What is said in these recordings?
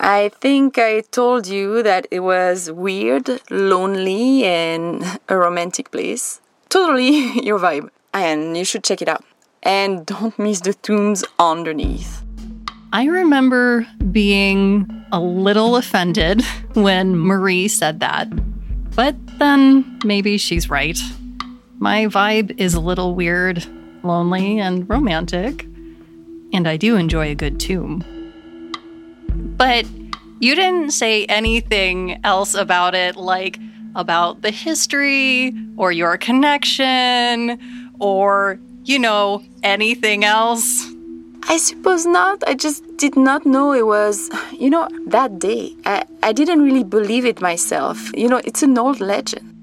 I think I told you that it was weird, lonely, and a romantic place. Totally your vibe. And you should check it out. And don't miss the tombs underneath. I remember being a little offended when Marie said that. But then maybe she's right. My vibe is a little weird, lonely, and romantic. And I do enjoy a good tomb. But you didn't say anything else about it, like about the history or your connection or, you know, anything else. I suppose not. I just did not know it was, you know, that day. I, I didn't really believe it myself. You know, it's an old legend.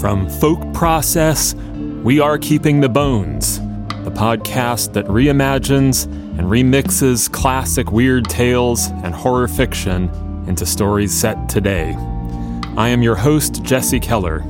From Folk Process, we are Keeping the Bones, the podcast that reimagines and remixes classic weird tales and horror fiction into stories set today. I am your host, Jesse Keller.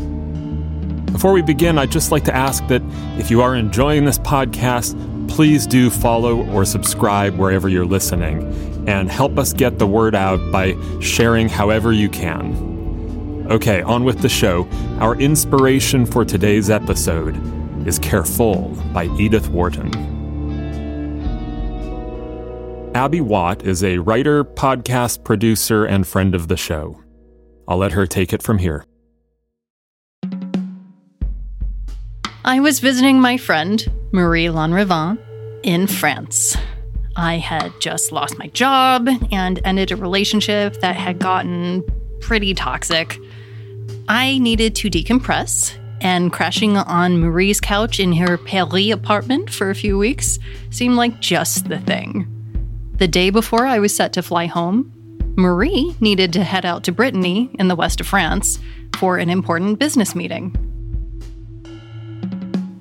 Before we begin, I'd just like to ask that if you are enjoying this podcast, please do follow or subscribe wherever you're listening and help us get the word out by sharing however you can. Okay, on with the show. Our inspiration for today's episode is Kerfol by Edith Wharton. Abby Watt is a writer, podcast producer, and friend of the show. I'll let her take it from here. I was visiting my friend, Marie Lanrivain, in France. I had just lost my job and ended a relationship that had gotten pretty toxic. I needed to decompress, and crashing on Marie's couch in her Paris apartment for a few weeks seemed like just the thing. The day before I was set to fly home, Marie needed to head out to Brittany in the west of France for an important business meeting.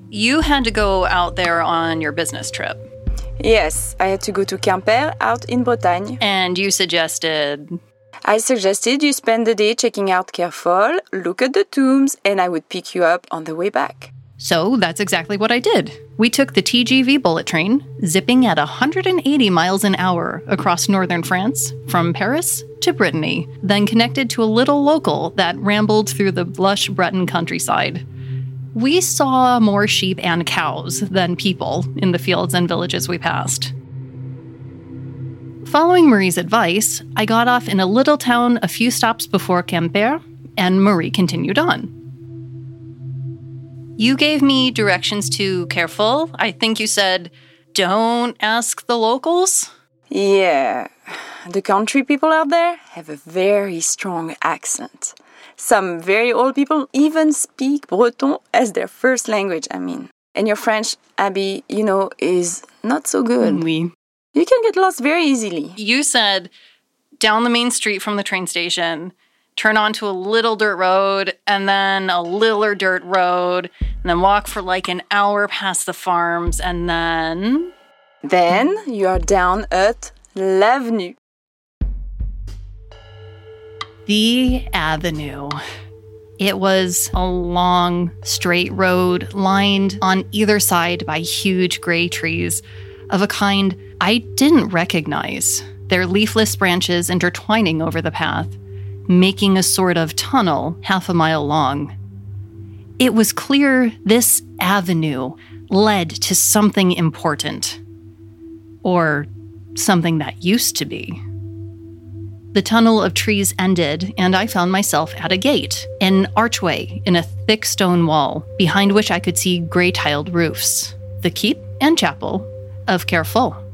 You had to go out there on your business trip. Yes, I had to go to Quimper out in Bretagne. And you suggested. I suggested you spend the day checking out Kerfol, look at the tombs, and I would pick you up on the way back. So that's exactly what I did. We took the TGV bullet train, zipping at 180 miles an hour across northern France, from Paris to Brittany, then connected to a little local that rambled through the lush Breton countryside. We saw more sheep and cows than people in the fields and villages we passed. Following Marie's advice, I got off in a little town a few stops before Quimper, and Marie continued on. You gave me directions to Kerfol. I think you said, don't ask the locals? Yeah, the country people out there have a very strong accent. Some very old people even speak Breton as their first language, I mean. And your French, Abby, you know, is not so good. Oui. You can get lost very easily. You said down the main street from the train station, turn onto a little dirt road, and then a littler dirt road, and then walk for like an hour past the farms, and then. Then you are down at L'Avenue. The Avenue. It was a long, straight road lined on either side by huge gray trees of a kind I didn't recognize, their leafless branches intertwining over the path, making a sort of tunnel half a mile long. It was clear this avenue led to something important. Or something that used to be. The tunnel of trees ended, and I found myself at a gate, an archway in a thick stone wall, behind which I could see gray tiled roofs. The keep and chapel of Kerfol.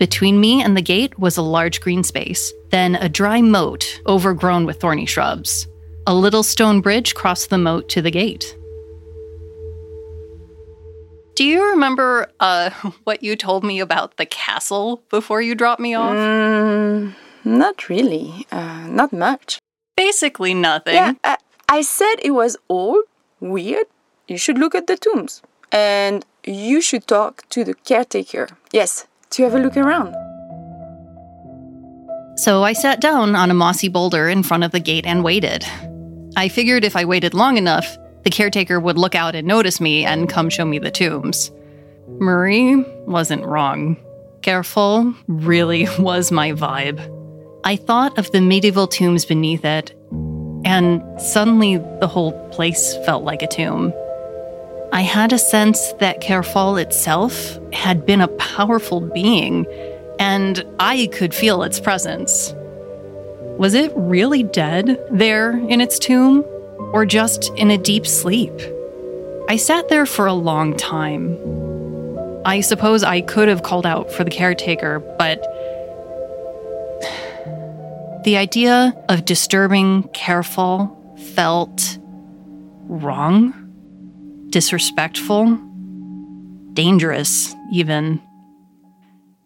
Between me and the gate was a large green space, then a dry moat overgrown with thorny shrubs. A little stone bridge crossed the moat to the gate. Do you remember uh, what you told me about the castle before you dropped me off? Mm, not really. Uh, not much. Basically nothing. Yeah, I, I said it was old, weird. You should look at the tombs. And you should talk to the caretaker. Yes, to have a look around. So I sat down on a mossy boulder in front of the gate and waited. I figured if I waited long enough, the caretaker would look out and notice me and come show me the tombs. Marie wasn't wrong. Kerfol really was my vibe. I thought of the medieval tombs beneath it, and suddenly the whole place felt like a tomb. I had a sense that Kerfol itself had been a powerful being, and I could feel its presence. Was it really dead there in its tomb, or just in a deep sleep? I sat there for a long time. I suppose I could have called out for the caretaker, but the idea of disturbing Kerfol felt wrong disrespectful, dangerous, even.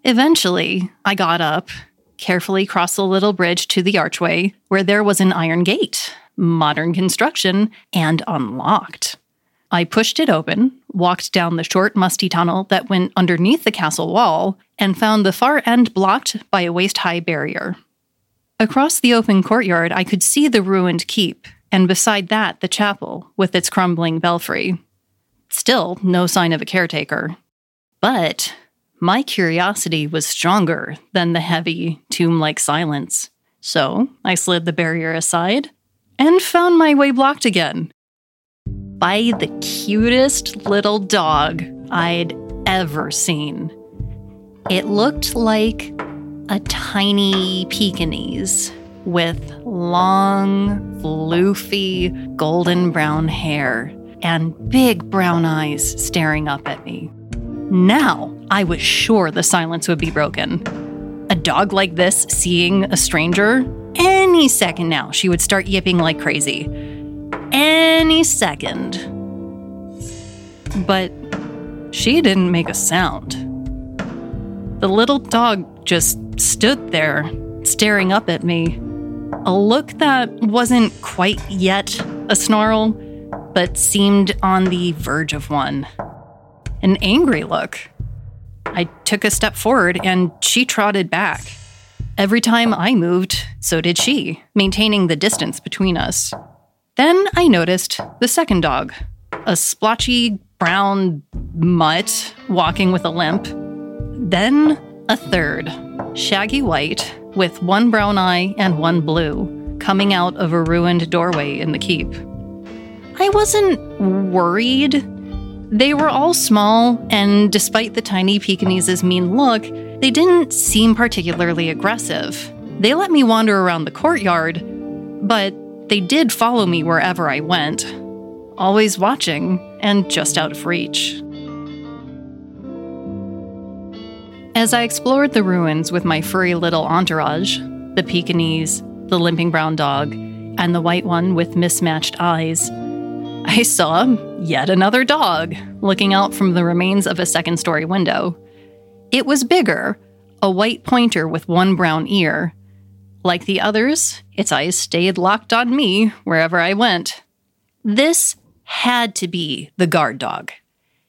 Eventually, I got up, carefully crossed the little bridge to the archway, where there was an iron gate, modern construction, and unlocked. I pushed it open, walked down the short, musty tunnel that went underneath the castle wall, and found the far end blocked by a waist high barrier. Across the open courtyard, I could see the ruined keep, and beside that, the chapel with its crumbling belfry. Still, no sign of a caretaker. But my curiosity was stronger than the heavy, tomb like silence. So I slid the barrier aside and found my way blocked again by the cutest little dog I'd ever seen. It looked like a tiny Pekingese with long, floofy, golden brown hair and big brown eyes staring up at me. Now I was sure the silence would be broken. A dog like this seeing a stranger, any second now she would start yipping like crazy. Any second. But she didn't make a sound. The little dog just stood there, staring up at me. A look that wasn't quite yet a snarl, but seemed on the verge of one. An angry look. I took a step forward and she trotted back. Every time I moved, so did she, maintaining the distance between us. Then I noticed the second dog, a splotchy brown mutt walking with a limp. Then a third, shaggy white, with one brown eye and one blue, coming out of a ruined doorway in the keep. I wasn't worried. They were all small, and despite the tiny Pekingese's mean look, they didn't seem particularly aggressive. They let me wander around the courtyard, but they did follow me wherever I went, always watching and just out of reach. As I explored the ruins with my furry little entourage the Pekingese, the limping brown dog, and the white one with mismatched eyes I saw yet another dog looking out from the remains of a second story window. It was bigger, a white pointer with one brown ear. Like the others, its eyes stayed locked on me wherever I went. This had to be the guard dog.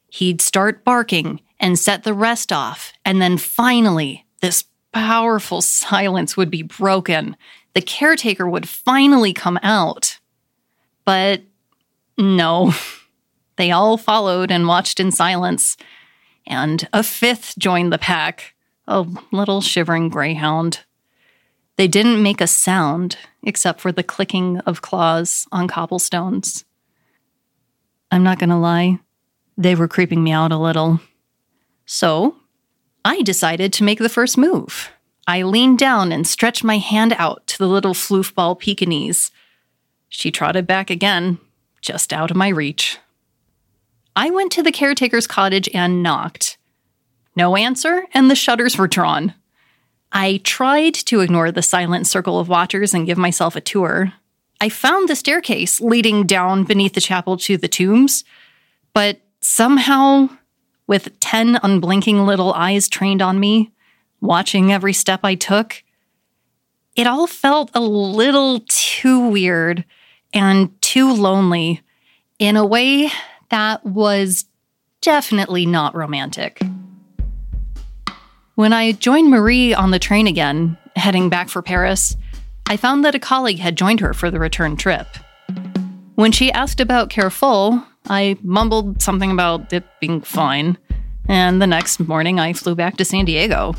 He'd start barking and set the rest off, and then finally, this powerful silence would be broken. The caretaker would finally come out. But no. They all followed and watched in silence. And a fifth joined the pack, a little shivering greyhound. They didn't make a sound except for the clicking of claws on cobblestones. I'm not gonna lie, they were creeping me out a little. So, I decided to make the first move. I leaned down and stretched my hand out to the little floofball Pekingese. She trotted back again, just out of my reach. I went to the caretaker's cottage and knocked. No answer, and the shutters were drawn. I tried to ignore the silent circle of watchers and give myself a tour. I found the staircase leading down beneath the chapel to the tombs, but somehow, with 10 unblinking little eyes trained on me, watching every step I took, it all felt a little too weird and too lonely in a way that was definitely not romantic. When I joined Marie on the train again, heading back for Paris, I found that a colleague had joined her for the return trip. When she asked about Kerfol, I mumbled something about it being fine. and the next morning I flew back to San Diego.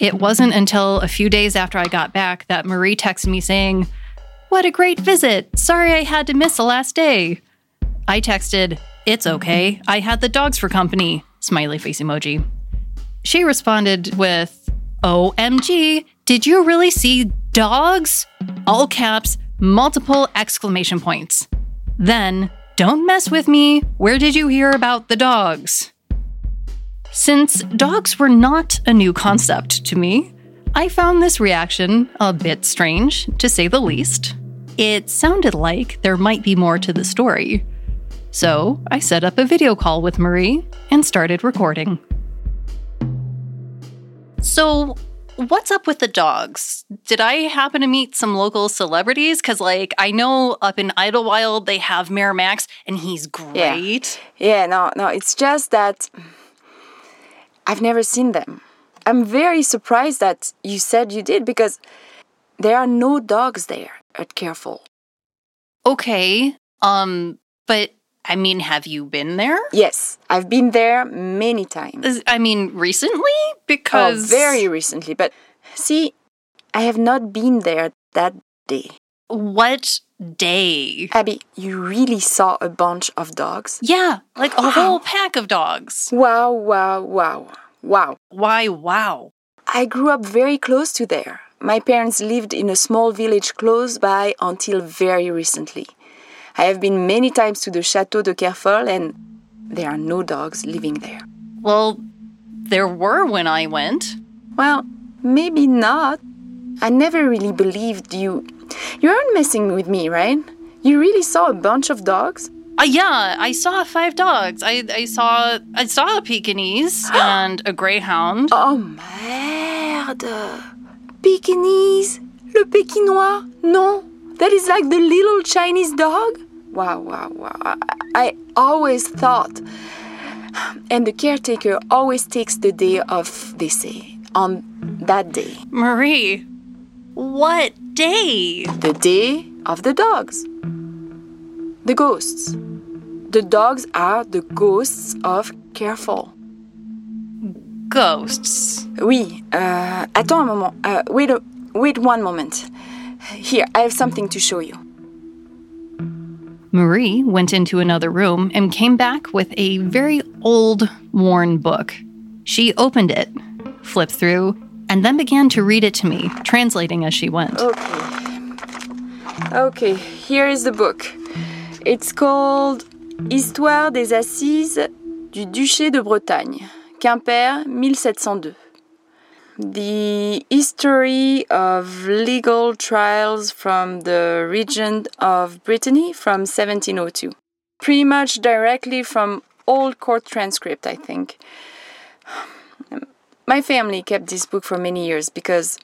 It wasn't until a few days after I got back that Marie texted me saying, What a great visit! Sorry I had to miss the last day. I texted, It's okay. I had the dogs for company. Smiley face emoji. She responded with, OMG, did you really see dogs? All caps, multiple exclamation points. Then, don't mess with me. Where did you hear about the dogs? Since dogs were not a new concept to me, I found this reaction a bit strange, to say the least. It sounded like there might be more to the story. So I set up a video call with Marie and started recording. So, what's up with the dogs? Did I happen to meet some local celebrities? Because, like, I know up in Idlewild they have Mayor Max, and he's great. Yeah, no, no, it's just that I've never seen them. I'm very surprised that you said you did because there are no dogs there at At Kerfol. Okay, um, but I mean, have you been there? Yes, I've been there many times. I mean, recently? Oh, Because. very recently. But see, I have not been there that day. What day? Abby, you really saw a bunch of dogs? Yeah, like a whole pack of dogs. Wow, wow, wow, wow. Why, wow. I grew up very close to there. My parents lived in a small village close by until very recently. I have been many times to the Chateau de Kerfol and there are no dogs living there. Well, there were when I went. Well, maybe not. I never really believed you. You aren't messing with me, right? You really saw a bunch of dogs? Uh, yeah, I saw five dogs. I, I saw I saw a Pekingese and a greyhound. Oh merde! Pekingese? Le Pekinois? No, that is like the little Chinese dog? Wow, wow, wow. I, I always thought. And the caretaker always takes the day off, they say, on that day. Marie, what day? The day of the dogs. The ghosts. The dogs are the ghosts of Kerfol. Ghosts. Oui, euh, attends un moment. Uh, wait, a, wait one moment. Here, I have something to show you. Marie went into another room and came back with a very old, worn book. She opened it, flipped through, and then began to read it to me, translating as she went. Okay. Okay, here is the book. It's called Histoire des Assises du Duché de Bretagne, Quimper, 1702. The history of legal trials from the region of Brittany from 1702. Pretty much directly from old court transcript, I think. My family kept this book for many years because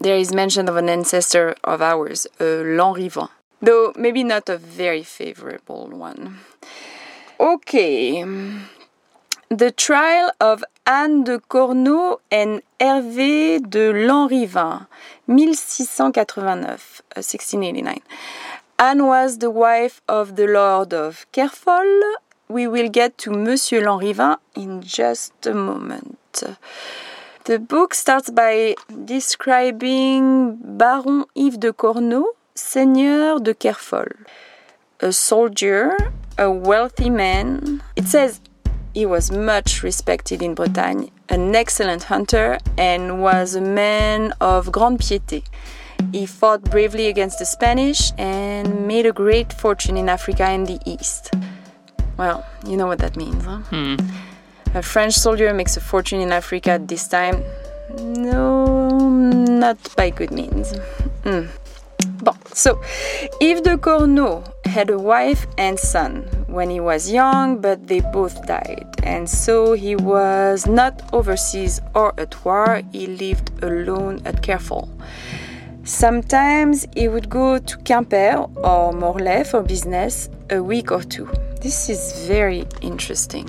there is mention of an ancestor of ours, uh, a Lanrivain, though maybe not a very favorable one. Okay. The trial of Anne de Corneau and Hervé de Lanrivan, 1689, uh, 1689. Anne was the wife of the Lord of Kerfol. We will get to Monsieur Lanrivan in just a moment. The book starts by describing Baron Yves de Corneau, Seigneur de Kerfol, a soldier, a wealthy man. It says he was much respected in Bretagne, an excellent hunter, and was a man of grande piété. He fought bravely against the Spanish and made a great fortune in Africa and the East. Well, you know what that means, huh? A French soldier makes a fortune in Africa at this time. No, not by good means. Hmm. Bon, so Yves de Corneau had a wife and son when he was young, but they both died, and so he was not overseas or at war. He lived alone at Kerfol. Sometimes he would go to Quimper or Morlaix for business a week or two. This is very interesting.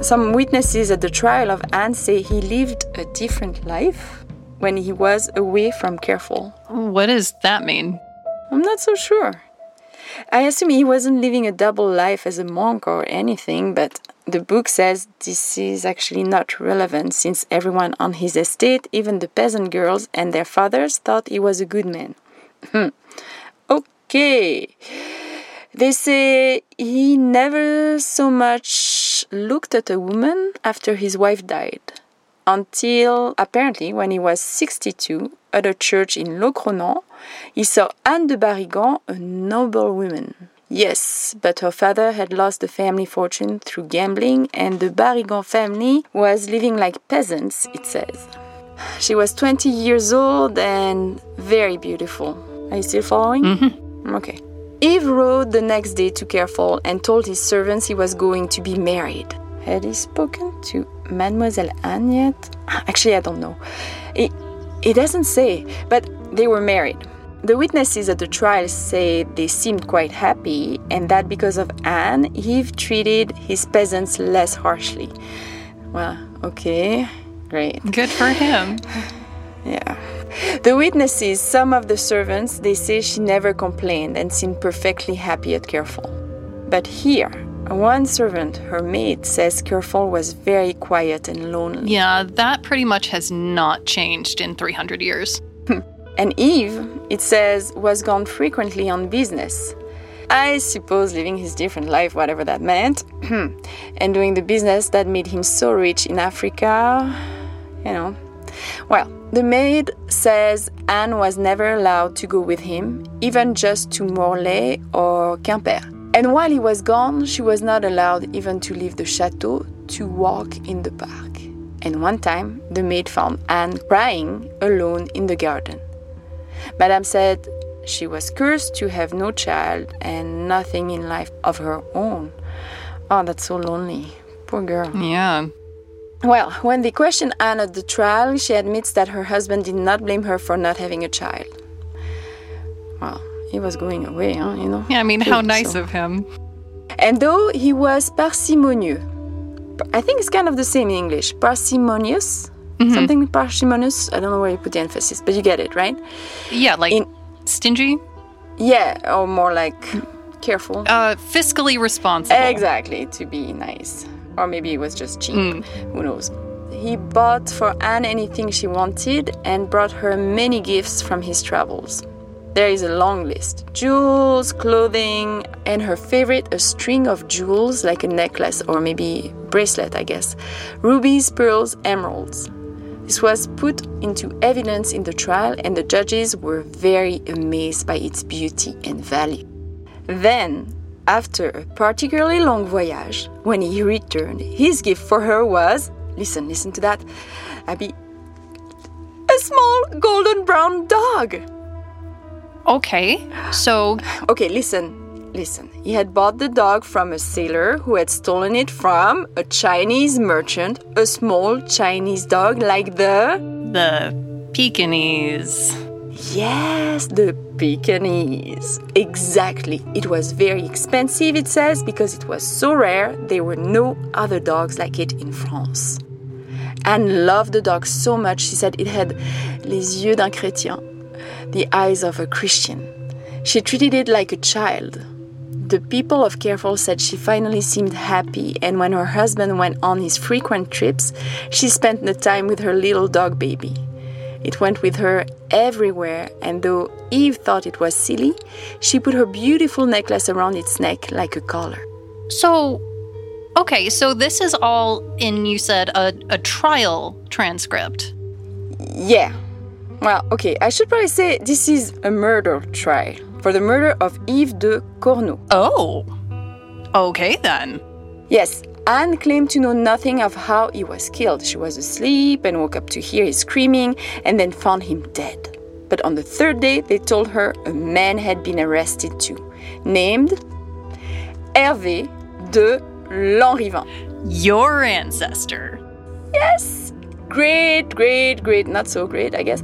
Some witnesses at the trial of Anne say he lived a different life when he was away from Kerfol. What does that mean? I'm not so sure. I assume he wasn't living a double life as a monk or anything, but the book says this is actually not relevant since everyone on his estate, even the peasant girls and their fathers, thought he was a good man. Hmm. okay. They say he never so much looked at a woman after his wife died until apparently when he was 62 at a church in Locronan, he saw Anne de Barrigan, a noble woman. Yes, but her father had lost the family fortune through gambling, and the Barrigan family was living like peasants, it says. She was 20 years old and very beautiful. Are you still following? Mm-hmm. Okay. Yves rode the next day to Kerfol and told his servants he was going to be married. Had he spoken to Mademoiselle Anne yet? Actually, I don't know. It, it doesn't say, but they were married. The witnesses at the trial say they seemed quite happy, and that because of Anne, Yves treated his peasants less harshly. Well, okay, great. Good for him. Yeah. The witnesses, some of the servants, they say she never complained and seemed perfectly happy at Kerfol. But here, one servant, her maid, says Kerfol was very quiet and lonely. Yeah, that pretty much has not changed in 300 years. And Yves, it says, was gone frequently on business. I suppose living his different life, whatever that meant, and doing the business that made him so rich in Africa, you know. Well, the maid says Anne was never allowed to go with him, even just to Morlaix or Quimper. And while he was gone, she was not allowed even to leave the chateau to walk in the park. And one time, the maid found Anne crying alone in the garden. Madame said she was cursed to have no child and nothing in life of her own. Oh, that's so lonely. Poor girl. Yeah. Well, when they questioned Anne at the trial, she admits that her husband did not blame her for not having a child. Well, he was going away, huh, you know? Yeah, I mean, how nice so- of him. And though he was parsimonious, I think it's kind of the same in English. Parsimonious? Something parsimonious? I don't know where you put the emphasis, but you get it, right? Yeah, like In- stingy, Yeah, or more like careful. uh, fiscally responsible. Exactly, to be nice. Or maybe it was just cheap. Who knows? He bought for Anne anything she wanted and brought her many gifts from his travels. There is a long list jewels, clothing, and her favorite, a string of jewels like a necklace or maybe bracelet, I guess. Rubies, pearls, emeralds. This was put into evidence in the trial, and the judges were very amazed by its beauty and value. Then, after a particularly long voyage, when he returned, his gift for her was listen, listen to that, Abby, a small golden brown dog. Okay, so Okay, listen, listen. He had bought the dog from a sailor who had stolen it from a Chinese merchant, a small Chinese dog like the. the Pekingese. Yes, the Pekingese. Exactly. It was very expensive, it says, because it was so rare, there were no other dogs like it in France. Anne loved the dog so much, she said it had les yeux d'un chrétien, the eyes of a Christian. She treated it like a child. The people of Kerfol said she finally seemed happy, and when her husband went on his frequent trips, she spent the time with her little dog baby. It went with her everywhere, and though Yves thought it was silly, she put her beautiful necklace around its neck like a collar. So, okay, so this is all in, you said, a, a trial transcript. Yeah. Well, okay, I should probably say this is a murder trial for the murder of Yves de Corneau. Oh. Okay, then. Yes, Anne claimed to know nothing of how he was killed. She was asleep and woke up to hear his screaming and then found him dead. But on the third day, they told her a man had been arrested too, named Hervé de Lanrivain. Your ancestor. Yes, great, great, great, not so great, I guess,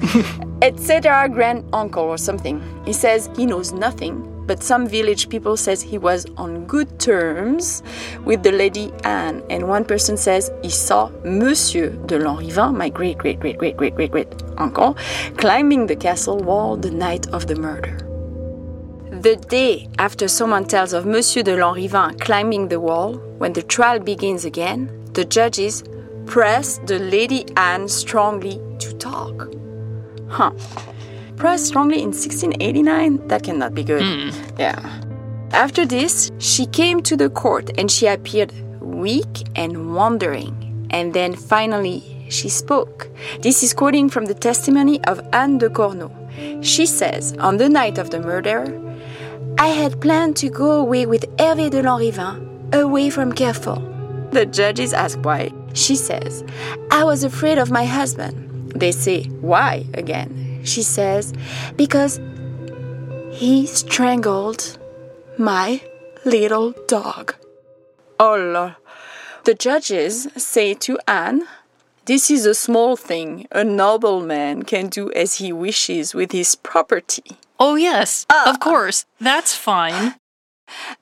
etc. grand uncle or something. He says he knows nothing, but some village people says he was on good terms with the lady Anne, and one person says he saw Monsieur de Lanrivain, my great, great, great, great, great, great, great uncle, climbing the castle wall the night of the murder. The day after someone tells of Monsieur de Lanrivain climbing the wall, when the trial begins again, the judges press the Lady Anne strongly to talk. Huh. Press strongly in 1689? That cannot be good. Hmm. Yeah. After this, she came to the court and she appeared weak and wandering. And then finally, she spoke. This is quoting from the testimony of Anne de Corneau. She says, On the night of the murder, I had planned to go away with Hervé de Lanrivain, away from Kerfol. The judges ask why. She says, I was afraid of my husband. They say, Why again? She says, Because he strangled my little dog. Oh. The judges say to Anne, This is a small thing. A nobleman can do as he wishes with his property. Oh, yes, ah. of course. That's fine.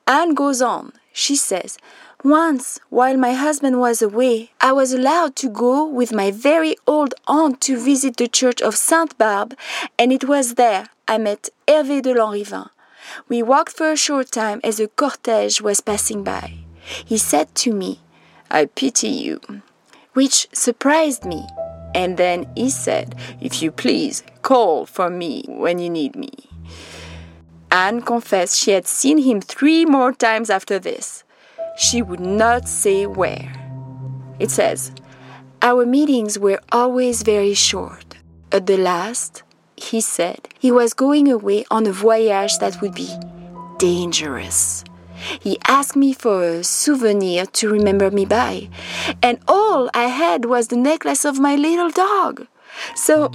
Anne goes on. She says, Once, while my husband was away, I was allowed to go with my very old aunt to visit the church of Sainte Barbe, and it was there I met Hervé de Lanrivain. We walked for a short time as a cortege was passing by. He said to me, I pity you, which surprised me. And then he said, If you please, call for me when you need me. Anne confessed she had seen him three more times after this. She would not say where. It says, Our meetings were always very short. At the last, he said he was going away on a voyage that would be dangerous. He asked me for a souvenir to remember me by, and all I had was the necklace of my little dog. So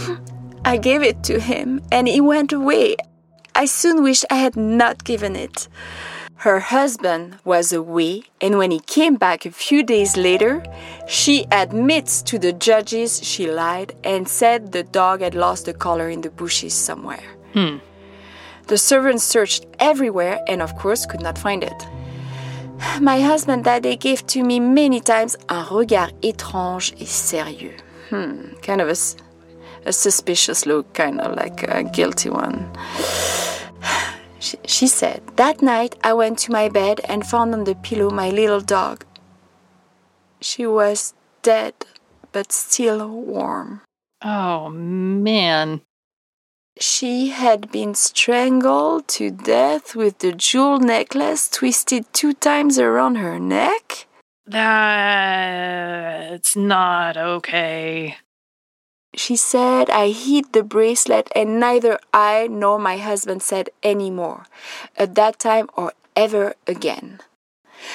I gave it to him, and he went away. I soon wished I had not given it. Her husband was away, and when he came back a few days later, she admits to the judges she lied and said the dog had lost the collar in the bushes somewhere. The servants searched everywhere and, of course, could not find it. My husband that day gave to me many times un regard étrange et sérieux. Hmm, kind of a suspicious look, kind of like a guilty one. She, she said, That night I went to my bed and found on the pillow my little dog. She was dead, but still warm. Oh, man. She had been strangled to death with the jewel necklace twisted two times around her neck. That's not okay. She said I hid the bracelet and neither I nor my husband said any more, at that time or ever again.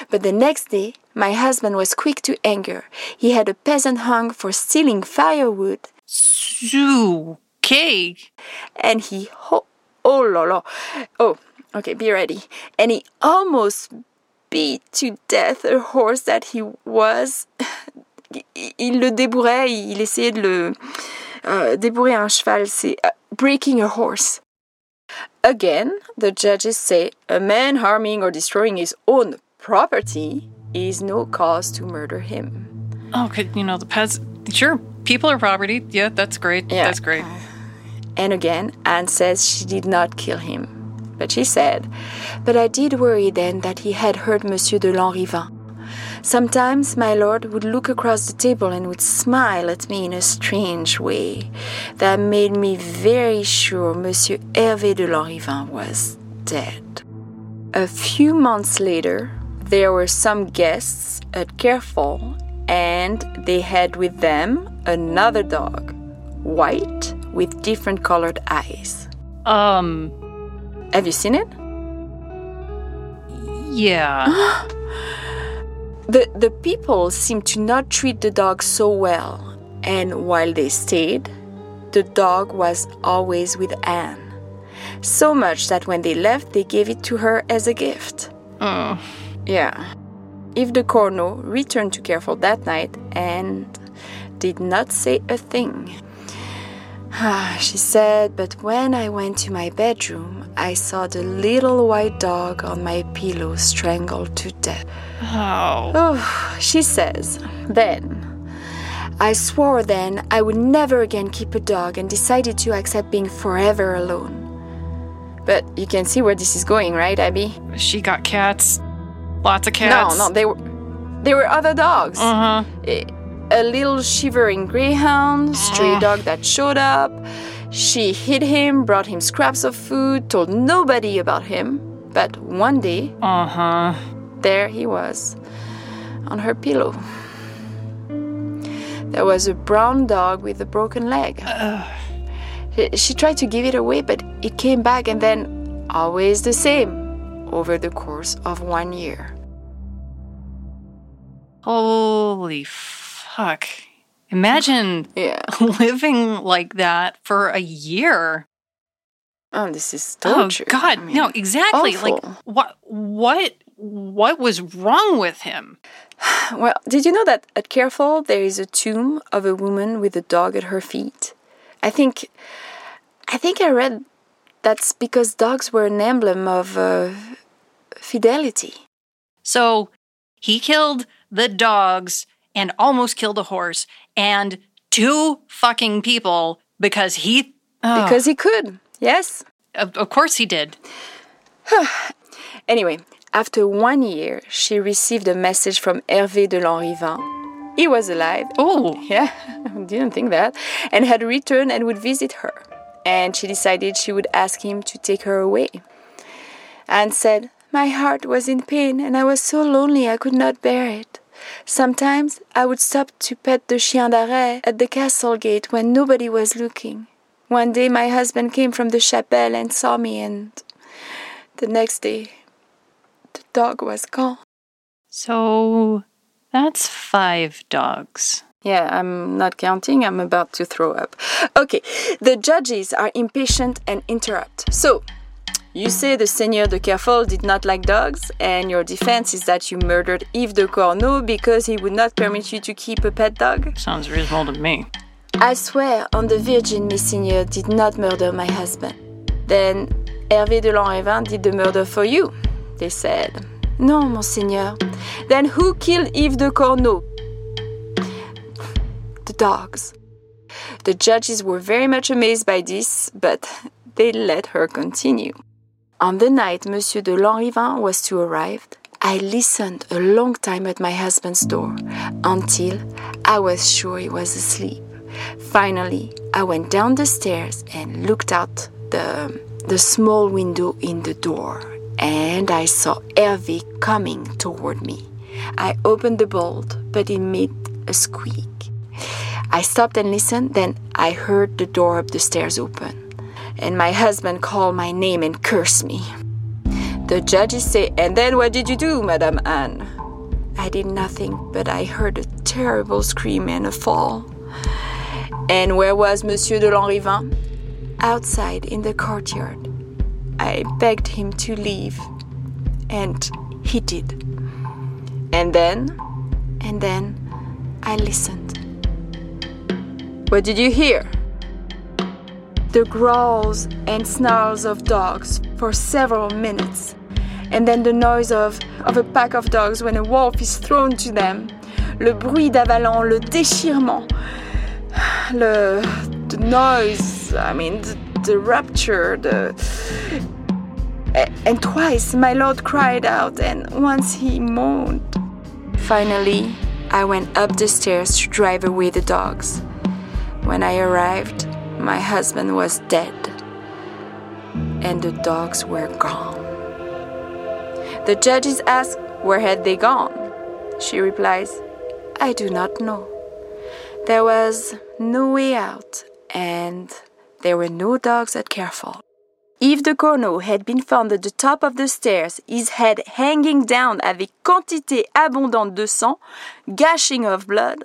But the next day, my husband was quick to anger. He had a peasant hung for stealing firewood, Okay. and he ho- oh la la, oh okay, be ready. And he almost beat to death a horse that he was. Il le débourrait, il essayait de le euh, débourrer un cheval, c'est uh, breaking a horse. Again, the judges say a man harming or destroying his own property is no cause to murder him. Okay, you know, the pets. Sure, people are property. Yeah, that's great. Yeah. That's great. And again, Anne says she did not kill him. But she said, But I did worry then that he had hurt Monsieur de Lanrivain. Sometimes my lord would look across the table and would smile at me in a strange way that made me very sure Monsieur Hervé de Lanrivain was dead. A few months later, there were some guests at Kerfol, and they had with them another dog, white with different colored eyes. Um, Have you seen it? yeah. The, the people seemed to not treat the dog so well, and while they stayed, the dog was always with Anne. So much that when they left, they gave it to her as a gift. Oh. Yeah. Yves de Corneau returned to Kerfol that night and did not say a thing. She said, but when I went to my bedroom, I saw the little white dog on my pillow strangled to death. Oh. Oh, she says, then. I swore then I would never again keep a dog and decided to accept being forever alone. But you can see where this is going, right, Abby? She got cats. Lots of cats. No, no, they were they were other dogs. Uh huh. A, little shivering greyhound, stray dog that showed up. She hid him, brought him scraps of food, told nobody about him. But one day, Uh huh. there he was, on her pillow. There was a brown dog with a broken leg. She- She tried to give it away, but it came back and then always the same over the course of one year. Holy fuck. Imagine Yeah. living like that for a year. Oh, this is Oh torture. God, I mean, no, exactly. Like what? What? What was wrong with him? Well, did you know that at Kerfol there is a tomb of a woman with a dog at her feet? I think, I think I read that's because dogs were an emblem of uh, fidelity. So he killed the dogs and almost killed a horse and two fucking people because he. Oh, Because he could, yes? of, of course he did. Anyway, after one year, she received a message from Hervé de Lanrivain. He was alive, Oh, yeah, didn't think that, and had returned and would visit her. And she decided she would ask him to take her away. And said, My heart was in pain and I was so lonely I could not bear it. Sometimes I would stop to pet the chien d'arrêt at the castle gate when nobody was looking. One day my husband came from the chapelle and saw me, and the next day the dog was gone. so that's five dogs. Yeah, I'm not counting. I'm about to throw up. Okay, the judges are impatient and interrupt. So, you say the Seigneur de Kerfol did not like dogs, and your defense is that you murdered Yves de Corneau because he would not permit you to keep a pet dog? Sounds reasonable to me. I swear on the Virgin, Messeigneur did not murder my husband. Then Hervé de Lanrivain did the murder for you, they said. No, Monseigneur. Then who killed Yves de Corneau? The dogs. The judges were very much amazed by this, but they let her continue. On the night Monsieur de Lanrivain was to arrive, I listened a long time at my husband's door until I was sure he was asleep. Finally, I went down the stairs and looked out the, the small window in the door, and I saw Hervé coming toward me. I opened the bolt, but it made a squeak. I stopped and listened, then I heard the door up the stairs open, and my husband called my name and cursed me. The judges say, And then what did you do, Madame Anne? I did nothing, but I heard a terrible scream and a fall. And where was Monsieur de Lanrivain? Outside in the courtyard. I begged him to leave, and he did. And then, and then, I listened. What did you hear? The growls and snarls of dogs for several minutes, and then the noise of, of a pack of dogs when a wolf is thrown to them, le bruit d'avalant, le déchirement, le, the noise, I mean, the, the rupture, the. And twice my lord cried out, and once he moaned. Finally, I went up the stairs to drive away the dogs. When I arrived, my husband was dead, and the dogs were gone. The judges ask, Where had they gone? She replies, I do not know. There was no way out, and there were no dogs at Kerfol. Yves de Corneau had been found at the top of the stairs, his head hanging down avec quantité abondante de sang, gushing of blood,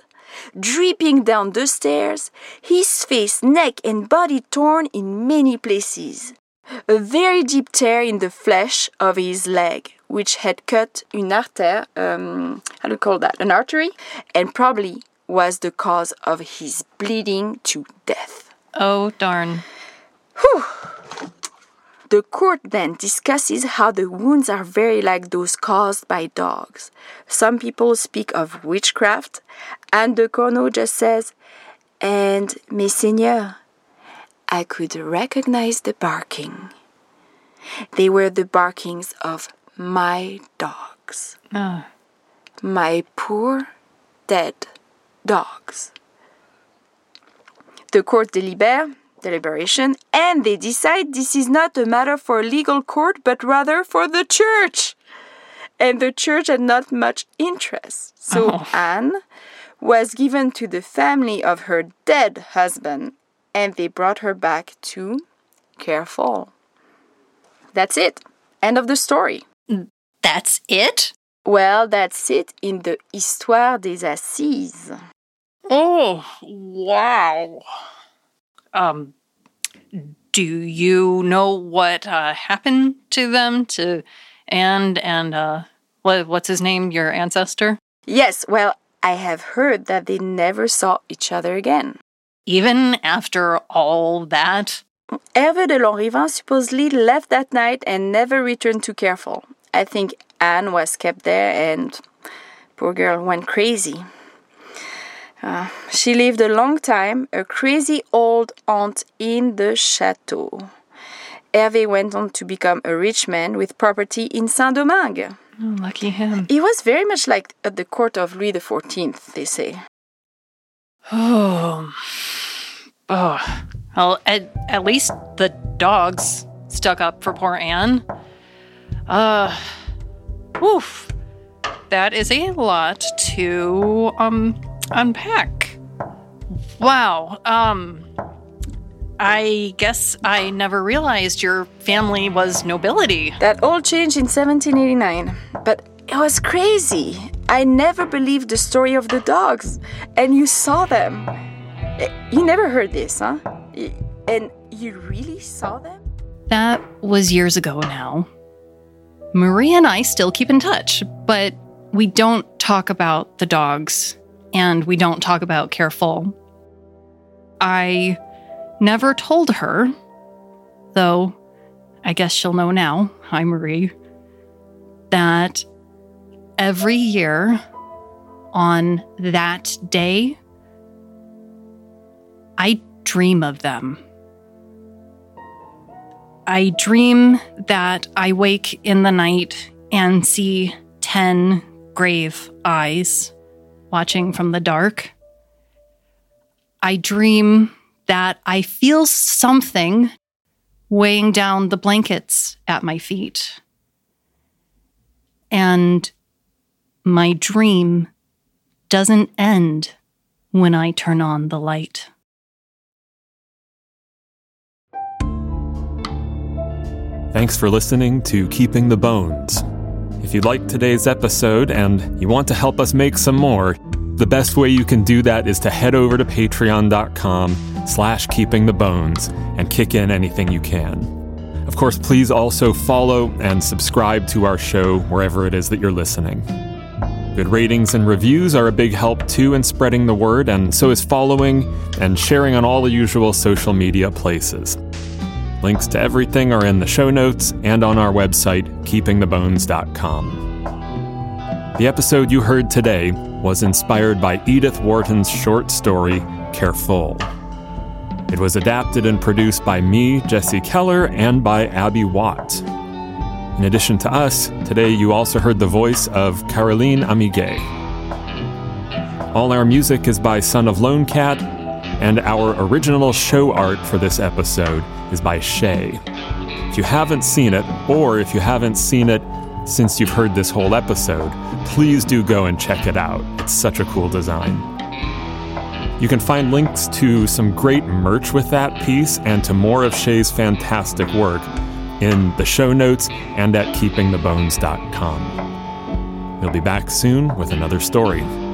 dripping down the stairs, his face, neck, and body torn in many places. A very deep tear in the flesh of his leg, which had cut an artery, um, how do you call that, an artery, and probably was the cause of his bleeding to death. Oh, darn. The court then discusses how the wounds are very like those caused by dogs. Some people speak of witchcraft, and the Corneau just says, and, Messeigneur, I could recognize the barking. They were the barkings of my dogs. Ah. My poor dead dogs. The court delibere, deliberation, and they decide this is not a matter for legal court, but rather for the church. And the church had not much interest. So Oh. Anne was given to the family of her dead husband, and they brought her back to Kerfol. That's it. End of the story. That's it? Well, that's it in the Histoire des Assises. Oh, wow. Um, do you know what uh, happened to them, to and and uh, what what's his name, your ancestor? Yes, well, I have heard that they never saw each other again. Even after all that, Hervé de Lanrivain supposedly left that night and never returned to Kerfol. I think Anne was kept there and poor girl went crazy. Uh, she lived a long time, a crazy old aunt in the chateau. Hervé went on to become a rich man with property in Saint-Domingue. oh, lucky him. He was very much like at the court of Louis XIV, they say. Oh, oh. Well, at at least the dogs stuck up for poor Anne. Uh, oof. That is a lot to um unpack. Wow. Um, I guess I never realized your family was nobility. That all changed in 1789, but it was crazy. I never believed the story of the dogs, and you saw them. Eh, You never heard this, huh? And you really saw them? That was years ago now. Marie and I still keep in touch, but we don't talk about the dogs and we don't talk about Kerfol. I never told her, though I guess she'll know now. Hi, Marie. That every year on that day, I dream of them. I dream that I wake in the night and see 10 grave eyes watching from the dark. I dream that I feel something weighing down the blankets at my feet. And my dream doesn't end when I turn on the light. Thanks for listening to Keeping the Bones. If you liked today's episode and you want to help us make some more, the best way you can do that is to head over to patreon.com slash keeping the bones and kick in anything you can. Of course, please also follow and subscribe to our show wherever it is that you're listening. Good ratings and reviews are a big help too in spreading the word, and so is following and sharing on all the usual social media places. Links to everything are in the show notes and on our website, keepingthebones.com. The episode you heard today was inspired by Edith Wharton's short story, Kerfol. It was adapted and produced by me, Jesse Keller, and by Abby Watt. In addition to us, today you also heard the voice of Caroline Amiguet. All our music is by Son of Lone Cat, and our original show art for this episode is by Shai. If you haven't seen it, or if you haven't seen it since you've heard this whole episode, please do go and check it out. It's such a cool design. You can find links to some great merch with that piece and to more of Shai's fantastic work in the show notes and at keepingthebones.com. We'll be back soon with another story.